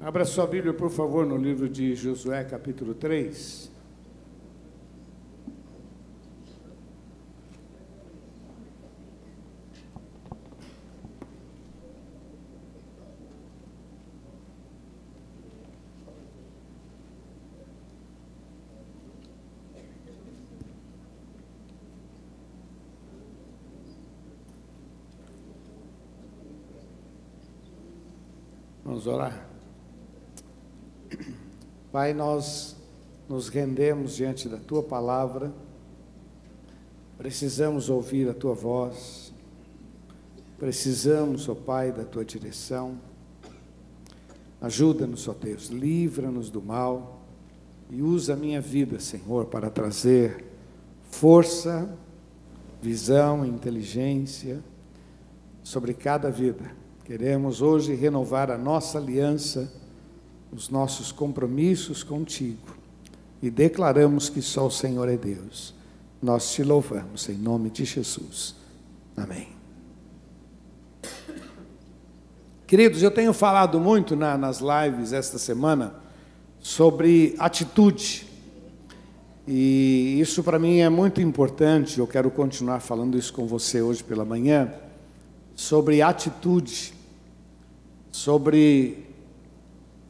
Abra sua Bíblia, por favor, no livro de Josué, capítulo 3. Vamos orar. Pai, nós nos rendemos diante da tua palavra, precisamos ouvir a tua voz, precisamos, ó Pai, da tua direção. Ajuda-nos, ó Deus, livra-nos do mal. E usa a minha vida, Senhor, para trazer força, visão, inteligência sobre cada vida. Queremos hoje renovar a nossa aliança, os nossos compromissos contigo e declaramos que só o Senhor é Deus. Nós te louvamos em nome de Jesus. Amém. Queridos, eu tenho falado muito na, nas lives esta semana sobre atitude. E isso para mim é muito importante. Eu quero continuar falando isso com você hoje pela manhã sobre atitude sobre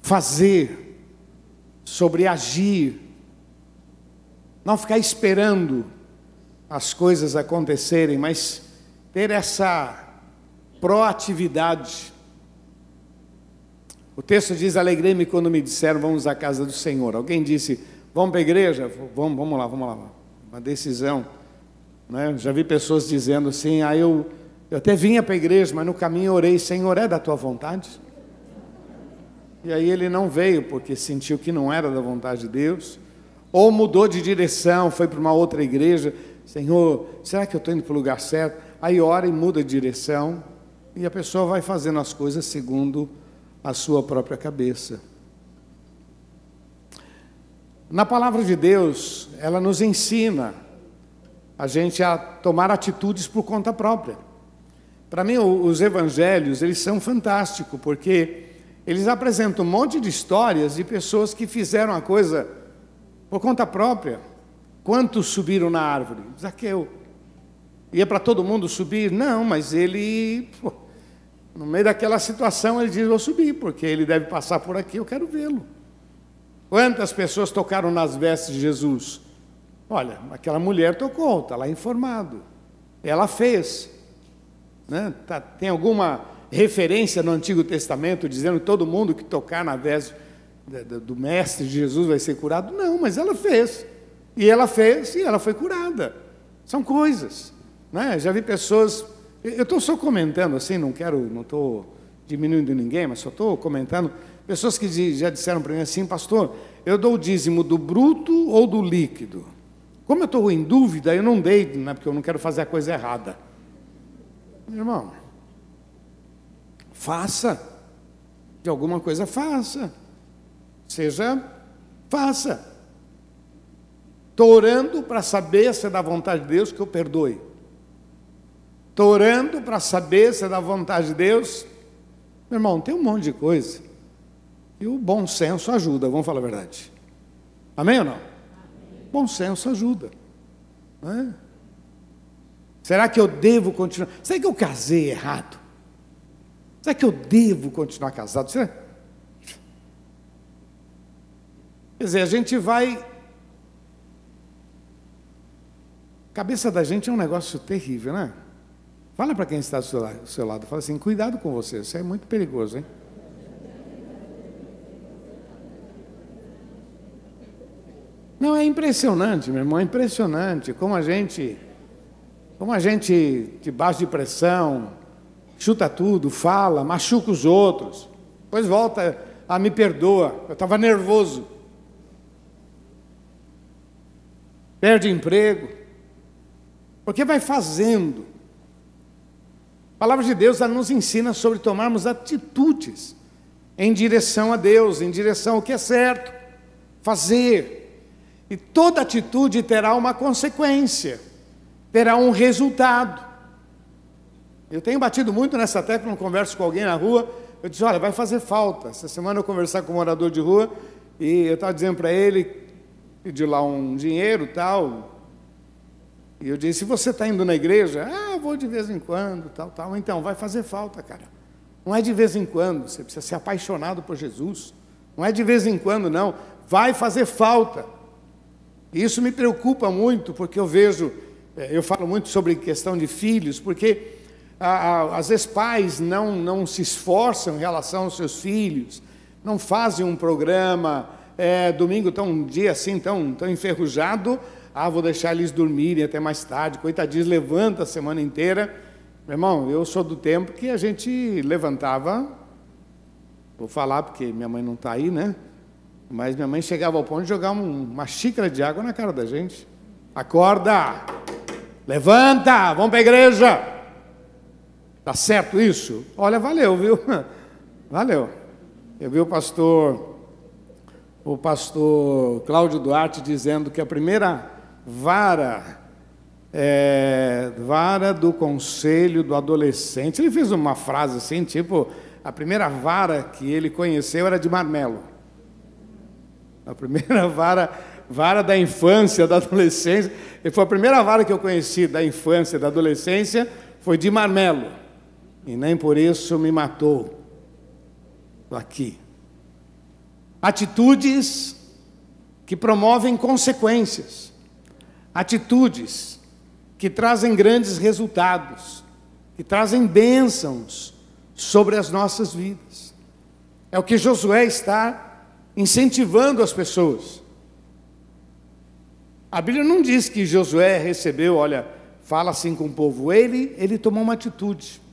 fazer, sobre agir, não ficar esperando as coisas acontecerem, mas ter essa proatividade. O texto diz: Alegrei-me quando me disseram, vamos à casa do Senhor. Alguém disse, vamos para a igreja? Vamos, vamos lá, vamos lá. Uma decisão. Né? Já vi pessoas dizendo assim, ah, eu eu até vinha para a igreja, mas no caminho orei, Senhor, é da tua vontade? E aí ele não veio porque sentiu que não era da vontade de Deus, ou mudou de direção, foi para uma outra igreja, Senhor, será que eu estou indo para o lugar certo? Aí ora e muda de direção, e a pessoa vai fazendo as coisas segundo a sua própria cabeça. Na palavra de Deus, ela nos ensina a gente a tomar atitudes por conta própria. Para mim, os evangelhos, eles são fantásticos, porque eles apresentam um monte de histórias de pessoas que fizeram a coisa por conta própria. Quantos subiram na árvore? Zaqueu. Ia para todo mundo subir? Não, mas ele, pô, no meio daquela situação, ele diz: Vou subir, porque ele deve passar por aqui, eu quero vê-lo. Quantas pessoas tocaram nas vestes de Jesus? Olha, aquela mulher tocou, está lá informado. Ela fez. Né? Tá, tem alguma referência no Antigo Testamento dizendo que todo mundo que tocar na veste do Mestre Jesus vai ser curado? Não, mas ela fez. E ela fez e ela foi curada. São coisas. Né? Já vi pessoas. Eu estou só comentando assim, não quero, não estou diminuindo ninguém, mas só estou comentando. Pessoas que já disseram para mim assim, pastor, eu dou o dízimo do bruto ou do líquido? Como eu estou em dúvida, eu não dei, né, porque eu não quero fazer a coisa errada. Irmão, faça. De alguma coisa, faça. Seja, faça. Estou orando para saber se é da vontade de Deus que eu perdoe. Estou orando para saber se é da vontade de Deus. Meu irmão, tem um monte de coisa. E o bom senso ajuda, vamos falar a verdade. Amém ou não? Amém. Bom senso ajuda. É? Será que eu devo continuar? Será que eu casei errado? Será que eu devo continuar casado? Será? Quer dizer, a gente vai. A cabeça da gente é um negócio terrível, né? Fala para quem está do seu, lado, do seu lado, fala assim, cuidado com você, isso é muito perigoso, hein? Não, é impressionante, meu irmão, é impressionante como a gente como a gente, debaixo de pressão, chuta tudo, fala, machuca os outros, depois volta a me perdoa, eu estava nervoso. Perde emprego, porque vai fazendo. A palavra de Deus nos ensina sobre tomarmos atitudes em direção a Deus, em direção ao que é certo, fazer. E toda atitude terá uma consequência terá um resultado. Eu tenho batido muito nessa tecla, não converso com alguém na rua, eu disse, olha, vai fazer falta. Essa semana eu conversar com um morador de rua e eu estava dizendo para ele, pediu lá um dinheiro tal. E eu disse, se você está indo na igreja, ah, vou de vez em quando, tal, tal. Então, vai fazer falta, cara. Não é de vez em quando, você precisa ser apaixonado por Jesus. Não é de vez em quando, não. Vai fazer falta. E isso me preocupa muito, porque eu vejo, é, eu falo muito sobre questão de filhos, porque às vezes pais não, não se esforçam em relação aos seus filhos, não fazem um programa, é, domingo estão um dia assim, tão, tão enferrujado, ah, vou deixar eles dormirem até mais tarde, coitadinhos, levanta a semana inteira. Meu irmão, eu sou do tempo que a gente levantava, vou falar porque minha mãe não está aí, né? Mas minha mãe chegava ao ponto de jogar um, uma xícara de água na cara da gente. Acorda! Levanta! Vamos para a igreja! Tá certo isso? Olha, valeu, viu? Valeu. Eu vi o pastor, o pastor Cláudio Duarte dizendo que a primeira vara, é, vara do conselho do adolescente. Ele fez uma frase assim, tipo, a primeira vara que ele conheceu era de marmelo. A primeira vara, vara da infância, da adolescência, e foi a primeira vara que eu conheci da infância, da adolescência, foi de marmelo. E nem por isso me matou. Aqui. Atitudes que promovem consequências. Atitudes que trazem grandes resultados, que trazem bênçãos sobre as nossas vidas. É o que Josué está incentivando as pessoas. A Bíblia não diz que Josué recebeu, olha, fala assim com o povo. Ele, ele tomou uma atitude.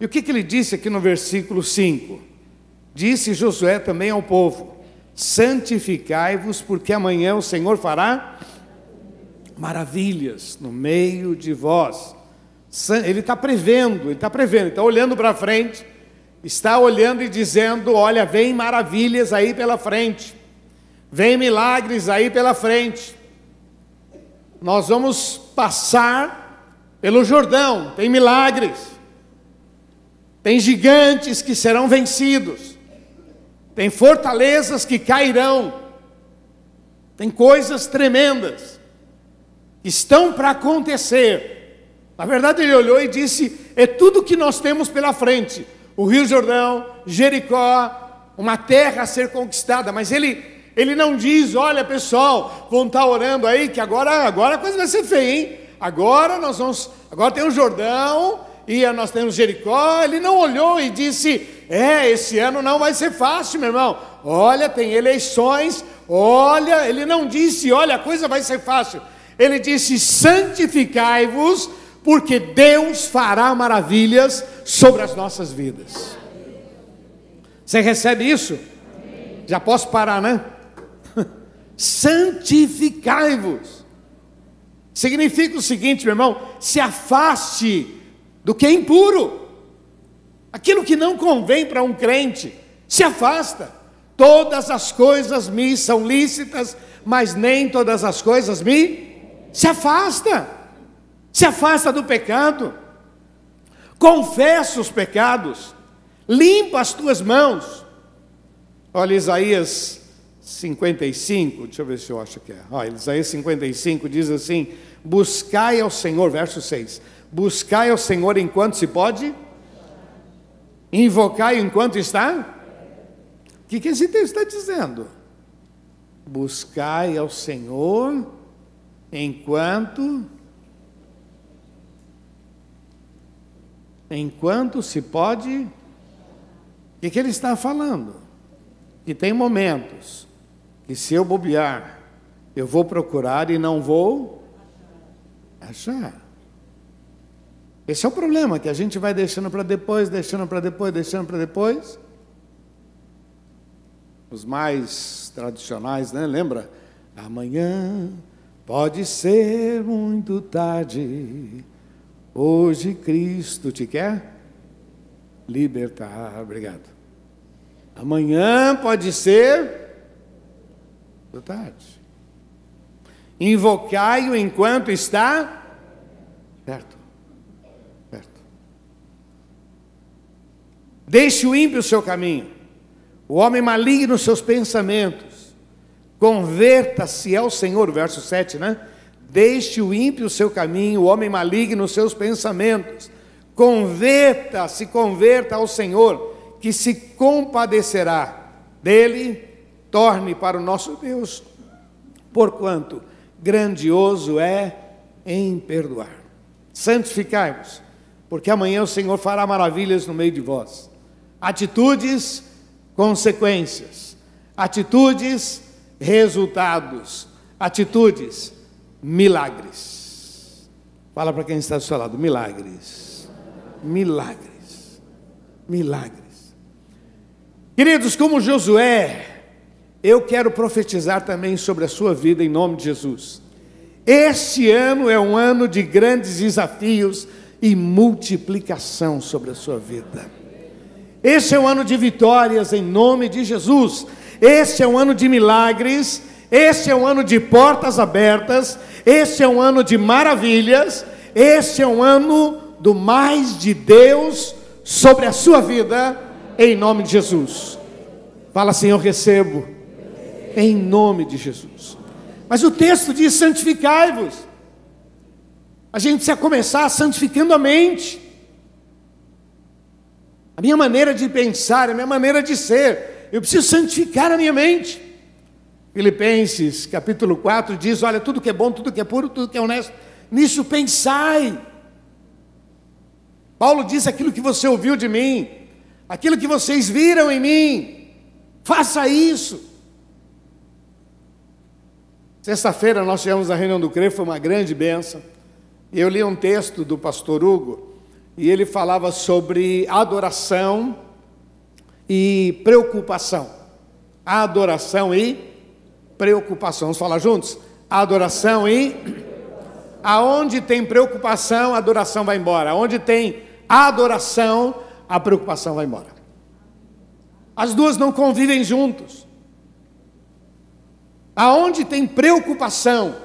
E o que, que ele disse aqui no versículo 5? Disse Josué também ao povo: Santificai-vos, porque amanhã o Senhor fará maravilhas no meio de vós. Ele está prevendo, ele está prevendo, está olhando para frente está olhando e dizendo: Olha, vem maravilhas aí pela frente, vem milagres aí pela frente. Nós vamos passar pelo Jordão, tem milagres, tem gigantes que serão vencidos, tem fortalezas que cairão, tem coisas tremendas. Que estão para acontecer. Na verdade, ele olhou e disse: É tudo que nós temos pela frente. O Rio Jordão, Jericó, uma terra a ser conquistada, mas ele, ele não diz, olha pessoal, vão estar orando aí que agora, agora a coisa vai ser feia, hein? Agora nós vamos, agora tem o Jordão e nós temos Jericó. Ele não olhou e disse, é, esse ano não vai ser fácil, meu irmão. Olha, tem eleições. Olha, ele não disse, olha, a coisa vai ser fácil. Ele disse, santificai-vos porque Deus fará maravilhas sobre as nossas vidas. Você recebe isso? Já posso parar, né? Santificai-vos. Significa o seguinte, meu irmão: se afaste do que é impuro, aquilo que não convém para um crente, se afasta. Todas as coisas me são lícitas, mas nem todas as coisas me se afasta se afasta do pecado, confessa os pecados, limpa as tuas mãos. Olha Isaías 55, deixa eu ver se eu acho que é. Olha, Isaías 55 diz assim: Buscai ao Senhor, verso 6. Buscai ao Senhor enquanto se pode, invocai enquanto está. O que, que esse texto está dizendo? Buscai ao Senhor enquanto enquanto se pode. O que, que ele está falando? Que tem momentos que se eu bobear, eu vou procurar e não vou achar. Esse é o problema, que a gente vai deixando para depois, deixando para depois, deixando para depois. Os mais tradicionais, né? Lembra? Amanhã pode ser muito tarde Hoje Cristo te quer libertar. Obrigado. Amanhã pode ser tarde. Invocai-o enquanto está perto. Deixe o ímpio o seu caminho, o homem maligno os seus pensamentos. Converta-se ao Senhor, verso 7, né? Deixe o ímpio o seu caminho, o homem maligno os seus pensamentos. Converta, se converta ao Senhor, que se compadecerá dele, torne para o nosso Deus, porquanto grandioso é em perdoar. Santificai-vos, porque amanhã o Senhor fará maravilhas no meio de vós. Atitudes, consequências. Atitudes, resultados. Atitudes, milagres. Fala para quem está do seu lado: milagres. Milagres. Milagres. Queridos, como Josué, eu quero profetizar também sobre a sua vida em nome de Jesus. Este ano é um ano de grandes desafios e multiplicação sobre a sua vida. Este é um ano de vitórias em nome de Jesus. Este é um ano de milagres. Este é um ano de portas abertas. Este é um ano de maravilhas. Este é um ano do mais de Deus sobre a sua vida, em nome de Jesus. Fala assim: Eu recebo, em nome de Jesus. Mas o texto diz: santificai-vos. A gente precisa começar santificando a mente. A minha maneira de pensar, a minha maneira de ser. Eu preciso santificar a minha mente. Filipenses capítulo 4 diz: Olha, tudo que é bom, tudo que é puro, tudo que é honesto, nisso pensai. Paulo diz aquilo que você ouviu de mim, aquilo que vocês viram em mim, faça isso. Sexta-feira nós tivemos a reunião do CRE, foi uma grande benção. Eu li um texto do pastor Hugo, e ele falava sobre adoração e preocupação. Adoração e preocupação. Vamos falar juntos? Adoração e. Aonde tem preocupação, a adoração vai embora. Aonde tem adoração, a preocupação vai embora. As duas não convivem juntos. Aonde tem preocupação,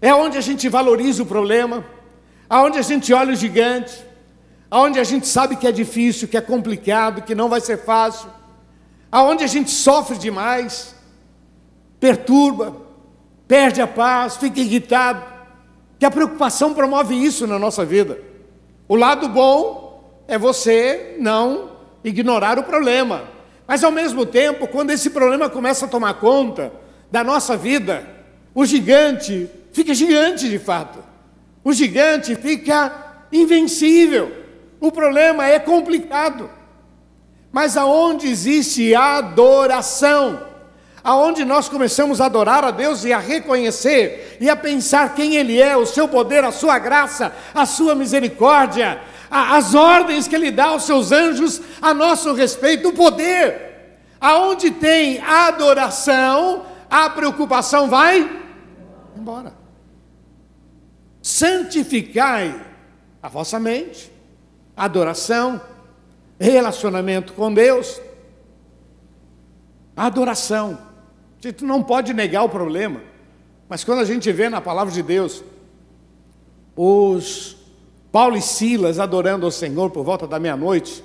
é onde a gente valoriza o problema aonde a gente olha o gigante, aonde a gente sabe que é difícil, que é complicado, que não vai ser fácil, aonde a gente sofre demais, perturba, perde a paz, fica irritado, que a preocupação promove isso na nossa vida. O lado bom é você não ignorar o problema, mas ao mesmo tempo, quando esse problema começa a tomar conta da nossa vida, o gigante fica gigante de fato. O gigante fica invencível. O problema é complicado. Mas aonde existe adoração, aonde nós começamos a adorar a Deus e a reconhecer e a pensar quem Ele é, o seu poder, a sua graça, a sua misericórdia, as ordens que Ele dá aos seus anjos a nosso respeito, o poder. Aonde tem adoração, a preocupação vai embora santificai a vossa mente, adoração, relacionamento com Deus, adoração. A gente não pode negar o problema, mas quando a gente vê na palavra de Deus os Paulo e Silas adorando ao Senhor por volta da meia-noite,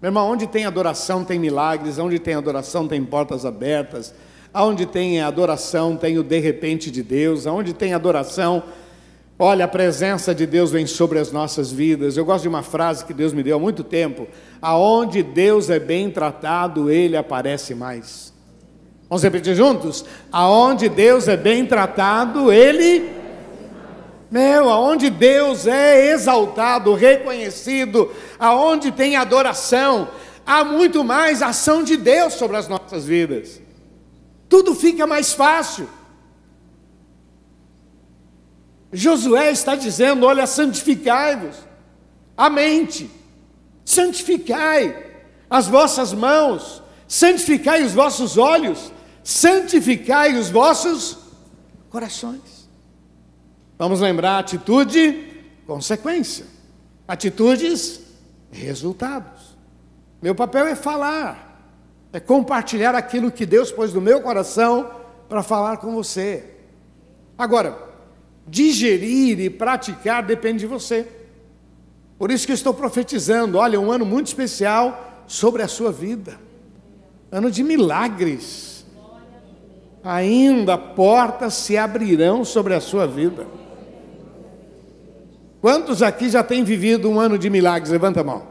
meu irmão, onde tem adoração tem milagres, onde tem adoração tem portas abertas, onde tem adoração tem o de repente de Deus, onde tem adoração Olha, a presença de Deus vem sobre as nossas vidas. Eu gosto de uma frase que Deus me deu há muito tempo: aonde Deus é bem tratado, ele aparece mais. Vamos repetir juntos? Aonde Deus é bem tratado, ele meu, aonde Deus é exaltado, reconhecido, aonde tem adoração, há muito mais ação de Deus sobre as nossas vidas. Tudo fica mais fácil. Josué está dizendo: olha, santificai-vos, a mente, santificai as vossas mãos, santificai os vossos olhos, santificai os vossos corações. Vamos lembrar atitude, consequência. Atitudes, resultados. Meu papel é falar, é compartilhar aquilo que Deus pôs no meu coração para falar com você. Agora, digerir e praticar depende de você. Por isso que eu estou profetizando, olha, um ano muito especial sobre a sua vida. Ano de milagres. Ainda portas se abrirão sobre a sua vida. Quantos aqui já têm vivido um ano de milagres? Levanta a mão.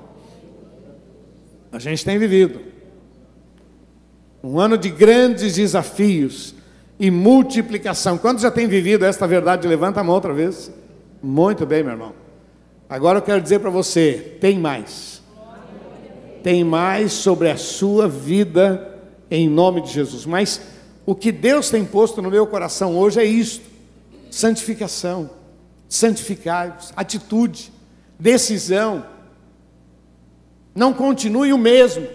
A gente tem vivido. Um ano de grandes desafios e multiplicação. Quantos já têm vivido esta verdade? Levanta a mão outra vez. Muito bem, meu irmão. Agora eu quero dizer para você: tem mais. Tem mais sobre a sua vida, em nome de Jesus. Mas o que Deus tem posto no meu coração hoje é isto: santificação, santificai-vos, atitude, decisão. Não continue o mesmo.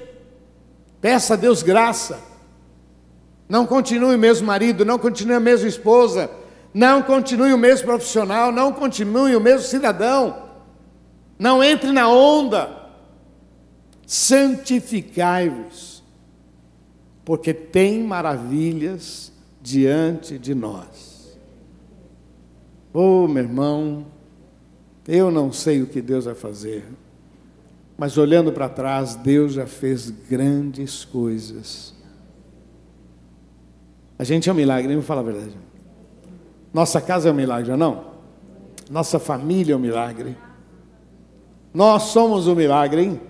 Peça a Deus graça. Não continue o mesmo marido, não continue a mesma esposa, não continue o mesmo profissional, não continue o mesmo cidadão. Não entre na onda. Santificai-vos, porque tem maravilhas diante de nós. Oh, meu irmão, eu não sei o que Deus vai fazer, mas olhando para trás, Deus já fez grandes coisas. A gente é um milagre, vou falar a verdade. Nossa casa é um milagre, não? É Nossa família é um milagre. Nós somos um milagre, hein?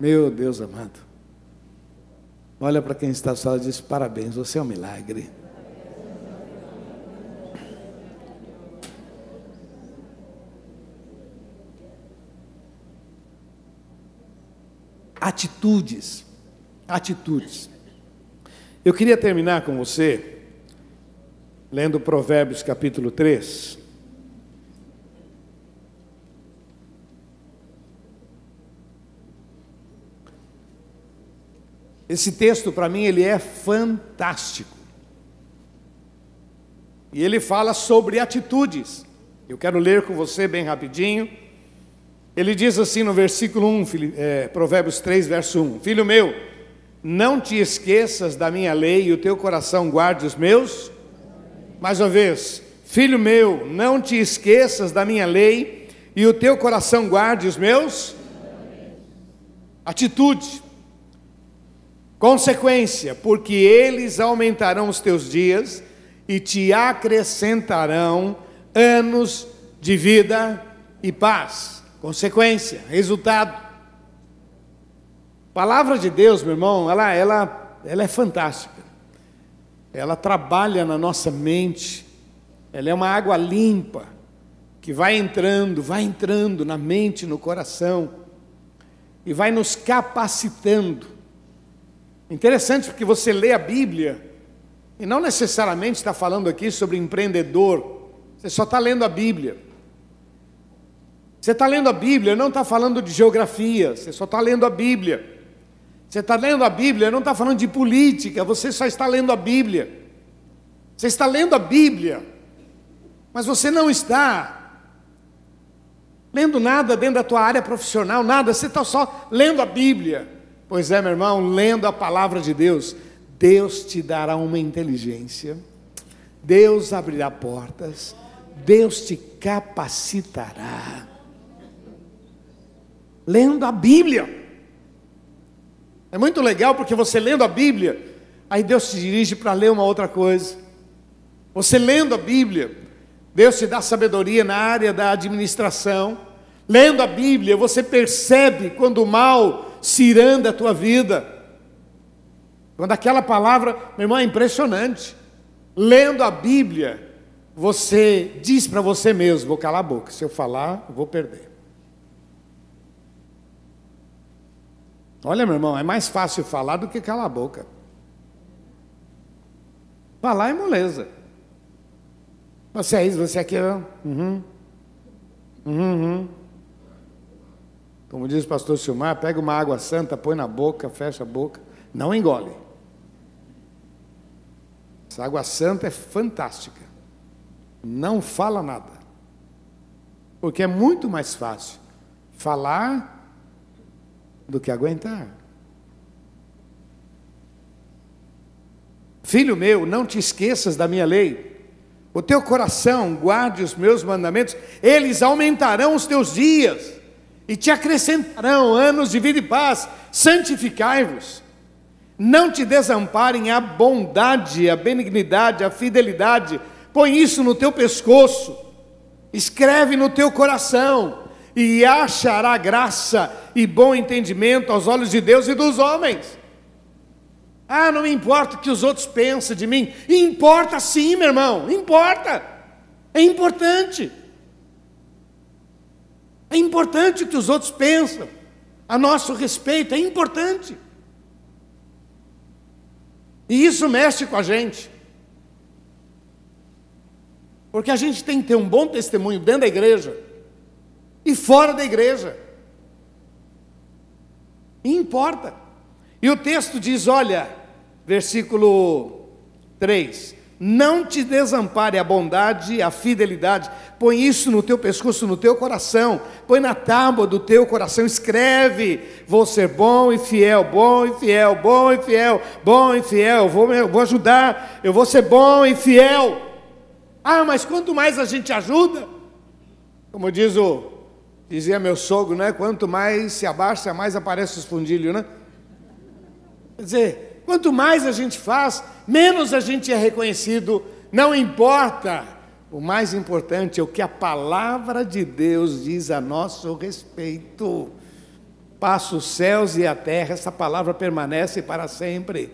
Meu Deus amado. Olha para quem está só e diz: parabéns, você é um milagre. Atitudes, atitudes. Eu queria terminar com você, lendo Provérbios capítulo 3. Esse texto para mim ele é fantástico. E ele fala sobre atitudes. Eu quero ler com você bem rapidinho. Ele diz assim no versículo 1, é, Provérbios 3, verso 1: Filho meu, não te esqueças da minha lei e o teu coração guarde os meus. Mais uma vez, filho meu, não te esqueças da minha lei e o teu coração guarde os meus. Atitude. Consequência, porque eles aumentarão os teus dias e te acrescentarão anos de vida e paz. Consequência, resultado. Palavra de Deus, meu irmão, ela, ela, ela é fantástica. Ela trabalha na nossa mente. Ela é uma água limpa que vai entrando, vai entrando na mente, no coração e vai nos capacitando Interessante porque você lê a Bíblia e não necessariamente está falando aqui sobre empreendedor, você só está lendo a Bíblia. Você está lendo a Bíblia, não está falando de geografia, você só está lendo a Bíblia. Você está lendo a Bíblia, não está falando de política, você só está lendo a Bíblia. Você está lendo a Bíblia, mas você não está lendo nada dentro da tua área profissional, nada, você está só lendo a Bíblia. Pois é, meu irmão, lendo a palavra de Deus, Deus te dará uma inteligência, Deus abrirá portas, Deus te capacitará. Lendo a Bíblia. É muito legal porque você lendo a Bíblia, aí Deus te dirige para ler uma outra coisa. Você lendo a Bíblia, Deus te dá sabedoria na área da administração. Lendo a Bíblia, você percebe quando o mal ciranda a tua vida. Quando aquela palavra, meu irmão, é impressionante. Lendo a Bíblia, você diz para você mesmo: vou calar a boca, se eu falar, vou perder. Olha, meu irmão, é mais fácil falar do que calar a boca. Falar é moleza. Você é isso, você é aquilo. Uhum. Uhum. uhum. Como diz o pastor Silmar, pega uma água santa, põe na boca, fecha a boca, não engole. Essa água santa é fantástica. Não fala nada. Porque é muito mais fácil falar do que aguentar. Filho meu, não te esqueças da minha lei. O teu coração guarde os meus mandamentos, eles aumentarão os teus dias e te acrescentarão anos de vida e paz. Santificai-vos. Não te desamparem a bondade, a benignidade, a fidelidade. Põe isso no teu pescoço. Escreve no teu coração e achará graça e bom entendimento aos olhos de Deus e dos homens. Ah, não me importa o que os outros pensam de mim. Importa sim, meu irmão, importa. É importante. É importante o que os outros pensam a nosso respeito, é importante. E isso mexe com a gente. Porque a gente tem que ter um bom testemunho dentro da igreja e fora da igreja. E importa. E o texto diz: olha, versículo 3: Não te desampare a bondade, a fidelidade, põe isso no teu pescoço, no teu coração, põe na tábua do teu coração, escreve: Vou ser bom e fiel, bom e fiel, bom e fiel, bom e fiel, vou, vou ajudar, eu vou ser bom e fiel. Ah, mas quanto mais a gente ajuda, como diz o Dizia meu sogro, né? Quanto mais se abaixa, mais aparece os fundilhos, né? Quer dizer, quanto mais a gente faz, menos a gente é reconhecido. Não importa. O mais importante é o que a palavra de Deus diz a nosso respeito. Passa os céus e a terra, essa palavra permanece para sempre.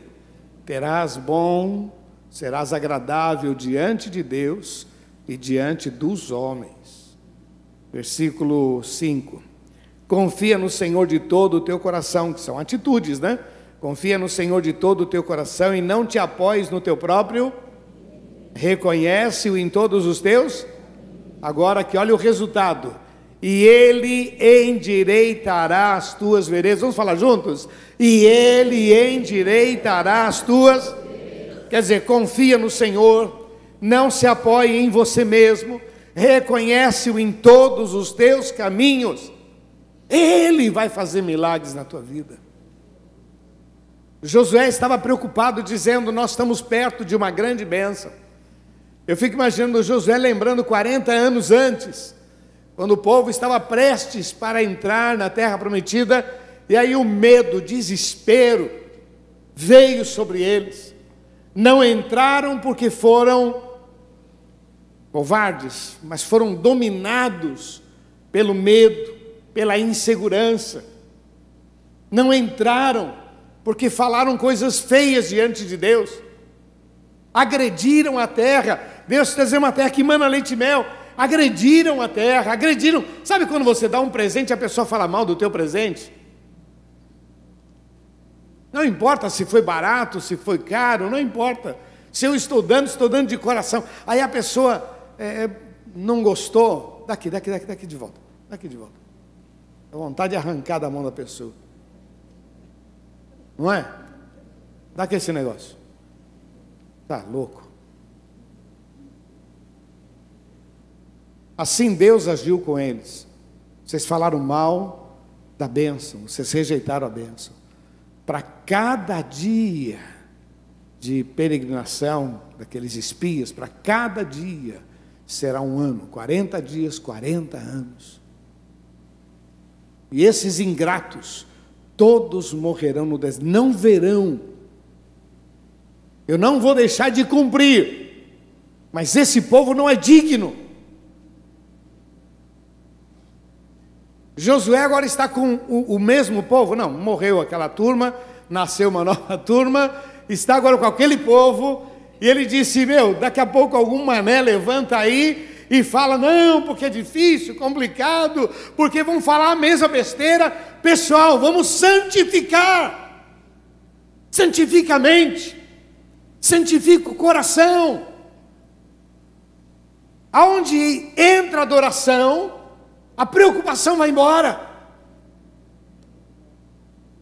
Terás bom, serás agradável diante de Deus e diante dos homens. Versículo 5. Confia no Senhor de todo o teu coração, que são atitudes, né? Confia no Senhor de todo o teu coração e não te apoies no teu próprio. Reconhece-o em todos os teus. Agora que olha o resultado. E ele endireitará as tuas veredas. Vamos falar juntos? E ele endireitará as tuas. Quer dizer, confia no Senhor, não se apoie em você mesmo, reconhece-o em todos os teus caminhos, ele vai fazer milagres na tua vida. Josué estava preocupado, dizendo: Nós estamos perto de uma grande bênção. Eu fico imaginando Josué lembrando 40 anos antes, quando o povo estava prestes para entrar na terra prometida, e aí o medo, o desespero veio sobre eles. Não entraram porque foram covardes, mas foram dominados pelo medo, pela insegurança. Não entraram porque falaram coisas feias diante de Deus. Agrediram a terra. Deus está dizendo uma terra que mana leite e mel. Agrediram a terra, agrediram. Sabe quando você dá um presente e a pessoa fala mal do teu presente? Não importa se foi barato, se foi caro, não importa. Se eu estou dando, estou dando de coração. Aí a pessoa é, é, não gostou, daqui, daqui, daqui, daqui de volta, daqui de volta. Dá vontade de arrancar da mão da pessoa. Não é? Daqui esse negócio. Tá louco. Assim Deus agiu com eles. Vocês falaram mal da bênção, vocês rejeitaram a bênção. Para cada dia de peregrinação daqueles espias, para cada dia, será um ano, 40 dias, 40 anos. E esses ingratos, todos morrerão no deserto, não verão. Eu não vou deixar de cumprir, mas esse povo não é digno. Josué agora está com o, o mesmo povo, não, morreu aquela turma, nasceu uma nova turma, está agora com aquele povo, e ele disse: Meu, daqui a pouco algum mané levanta aí e fala: Não, porque é difícil, complicado, porque vão falar a mesma besteira. Pessoal, vamos santificar. Santifica a mente, santifica o coração. Aonde entra a adoração, a preocupação vai embora.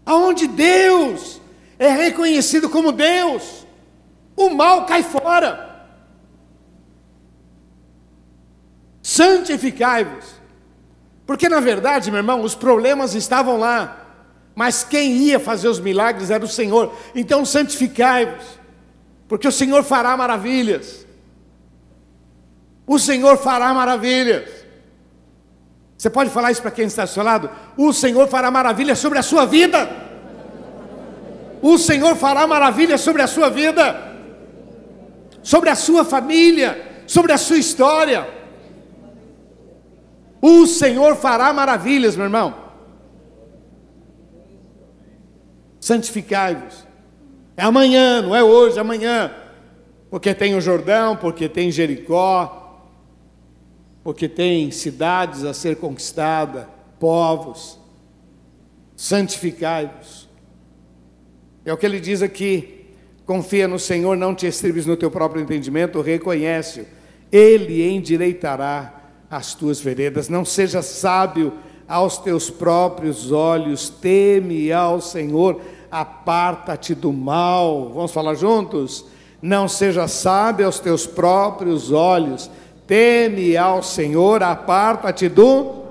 Aonde Deus é reconhecido como Deus, o mal cai fora. Santificai-vos. Porque na verdade, meu irmão, os problemas estavam lá, mas quem ia fazer os milagres era o Senhor. Então santificai-vos, porque o Senhor fará maravilhas. O Senhor fará maravilhas. Você pode falar isso para quem está ao seu lado? O Senhor fará maravilha sobre a sua vida. O Senhor fará maravilha sobre a sua vida, sobre a sua família, sobre a sua história. O Senhor fará maravilhas, meu irmão. Santificai-vos. É amanhã, não é hoje, é amanhã. Porque tem o Jordão, porque tem Jericó, porque tem cidades a ser conquistada, povos. Santificai-vos. É o que ele diz aqui. Confia no Senhor, não te estribes no teu próprio entendimento, reconhece-o. Ele endireitará as tuas veredas. Não seja sábio aos teus próprios olhos, teme ao Senhor, aparta-te do mal. Vamos falar juntos? Não seja sábio aos teus próprios olhos, Teme ao Senhor, aparta-te do.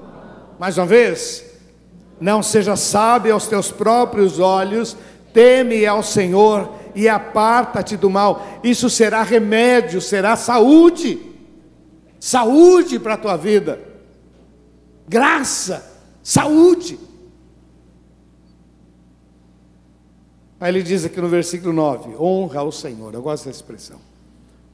Mais uma vez. Não seja sábio aos teus próprios olhos, teme ao Senhor e aparta-te do mal. Isso será remédio, será saúde. Saúde para a tua vida. Graça, saúde. Aí ele diz aqui no versículo 9: honra ao Senhor. Eu gosto dessa expressão.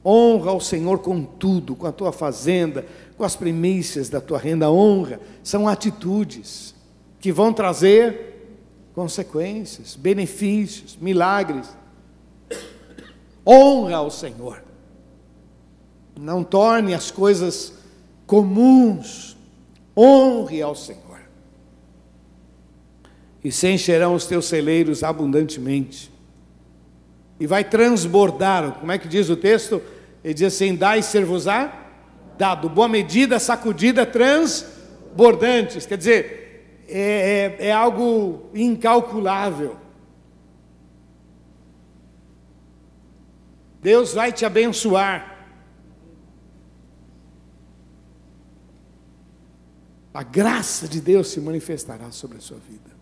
Honra ao Senhor com tudo, com a tua fazenda, com as primícias da tua renda. Honra são atitudes que vão trazer consequências, benefícios, milagres. Honra ao Senhor. Não torne as coisas comuns. Honre ao Senhor. E se encherão os teus celeiros abundantemente e vai transbordar. Como é que diz o texto? Ele diz assim: dai ser-vos-á dado, boa medida, sacudida, transbordantes. Quer dizer, é, é, é algo incalculável. Deus vai te abençoar. A graça de Deus se manifestará sobre a sua vida.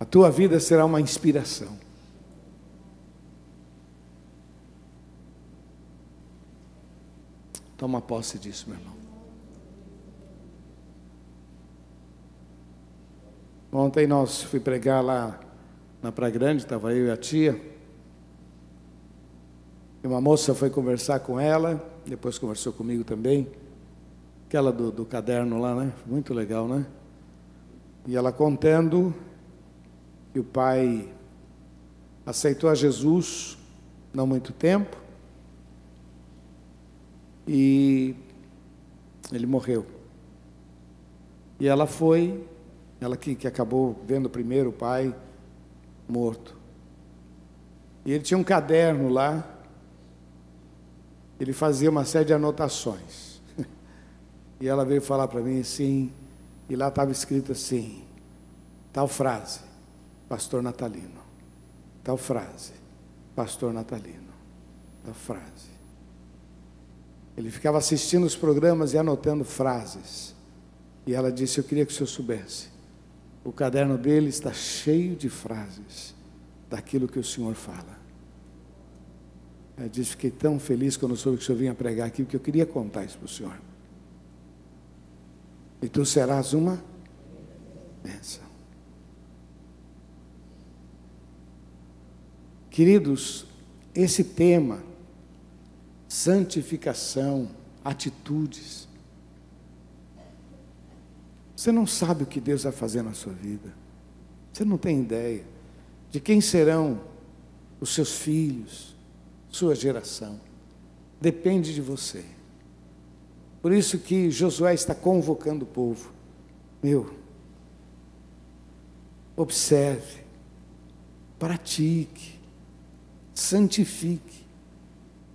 A tua vida será uma inspiração. Toma posse disso, meu irmão. Ontem nós fui pregar lá na Praia Grande, estava eu e a tia. E uma moça foi conversar com ela, depois conversou comigo também. Aquela do, do caderno lá, né? Muito legal, né? E ela contando e o pai aceitou a Jesus não muito tempo e ele morreu. E ela foi, ela que, que acabou vendo primeiro o pai morto. E ele tinha um caderno lá, ele fazia uma série de anotações. E ela veio falar para mim assim, e lá estava escrito assim, tal frase pastor natalino. Tal frase, pastor natalino. Tal frase. Ele ficava assistindo os programas e anotando frases. E ela disse: Eu queria que o senhor soubesse. O caderno dele está cheio de frases daquilo que o senhor fala. Ela disse: Fiquei tão feliz quando soube que o senhor vinha pregar aqui, porque eu queria contar isso para o senhor. E tu serás uma bênção. Queridos, esse tema, santificação, atitudes, você não sabe o que Deus vai fazer na sua vida, você não tem ideia de quem serão os seus filhos, sua geração, depende de você. Por isso que Josué está convocando o povo, meu, observe, pratique, santifique,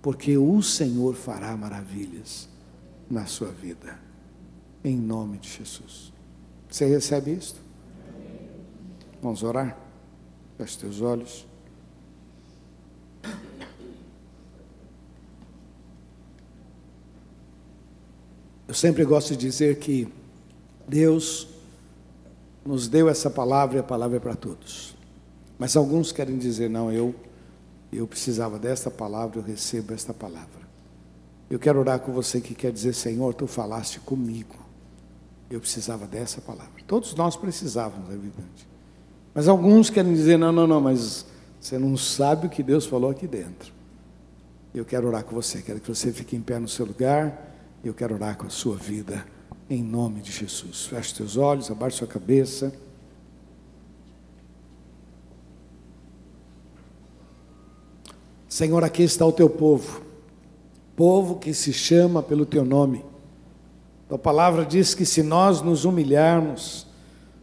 porque o Senhor fará maravilhas na sua vida, em nome de Jesus. Você recebe isto? Vamos orar? Feche teus olhos. Eu sempre gosto de dizer que Deus nos deu essa palavra e a palavra é para todos. Mas alguns querem dizer, não, eu eu precisava desta palavra, eu recebo esta palavra. Eu quero orar com você que quer dizer, Senhor, tu falaste comigo. Eu precisava dessa palavra. Todos nós precisávamos, é evidente. Mas alguns querem dizer, não, não, não, mas você não sabe o que Deus falou aqui dentro. Eu quero orar com você, quero que você fique em pé no seu lugar. Eu quero orar com a sua vida, em nome de Jesus. Feche seus olhos, abaixe sua cabeça. Senhor, aqui está o teu povo, povo que se chama pelo teu nome. A palavra diz que se nós nos humilharmos,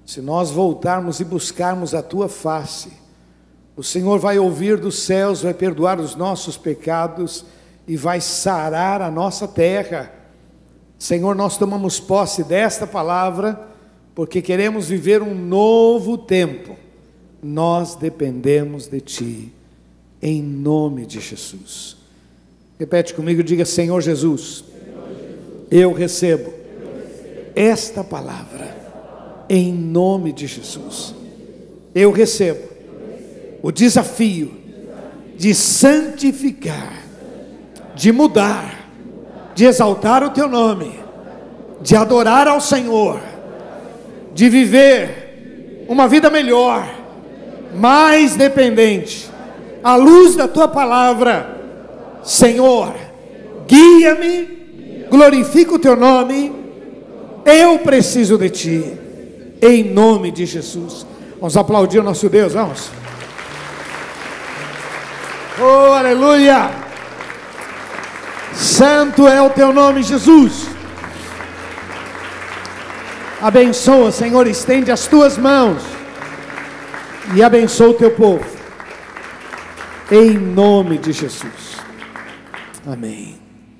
se nós voltarmos e buscarmos a tua face, o Senhor vai ouvir dos céus, vai perdoar os nossos pecados e vai sarar a nossa terra. Senhor, nós tomamos posse desta palavra porque queremos viver um novo tempo. Nós dependemos de Ti em nome de Jesus. Repete comigo, diga: Senhor Jesus, eu recebo esta palavra em nome de Jesus. Eu recebo o desafio de santificar, de mudar, de exaltar o teu nome, de adorar ao Senhor, de viver uma vida melhor, mais dependente à luz da tua palavra, Senhor, guia-me, glorifica o teu nome, eu preciso de ti, em nome de Jesus. Vamos aplaudir o nosso Deus, vamos. Oh, aleluia! Santo é o teu nome, Jesus. Abençoa, Senhor, estende as tuas mãos e abençoa o teu povo em nome de Jesus. Amém.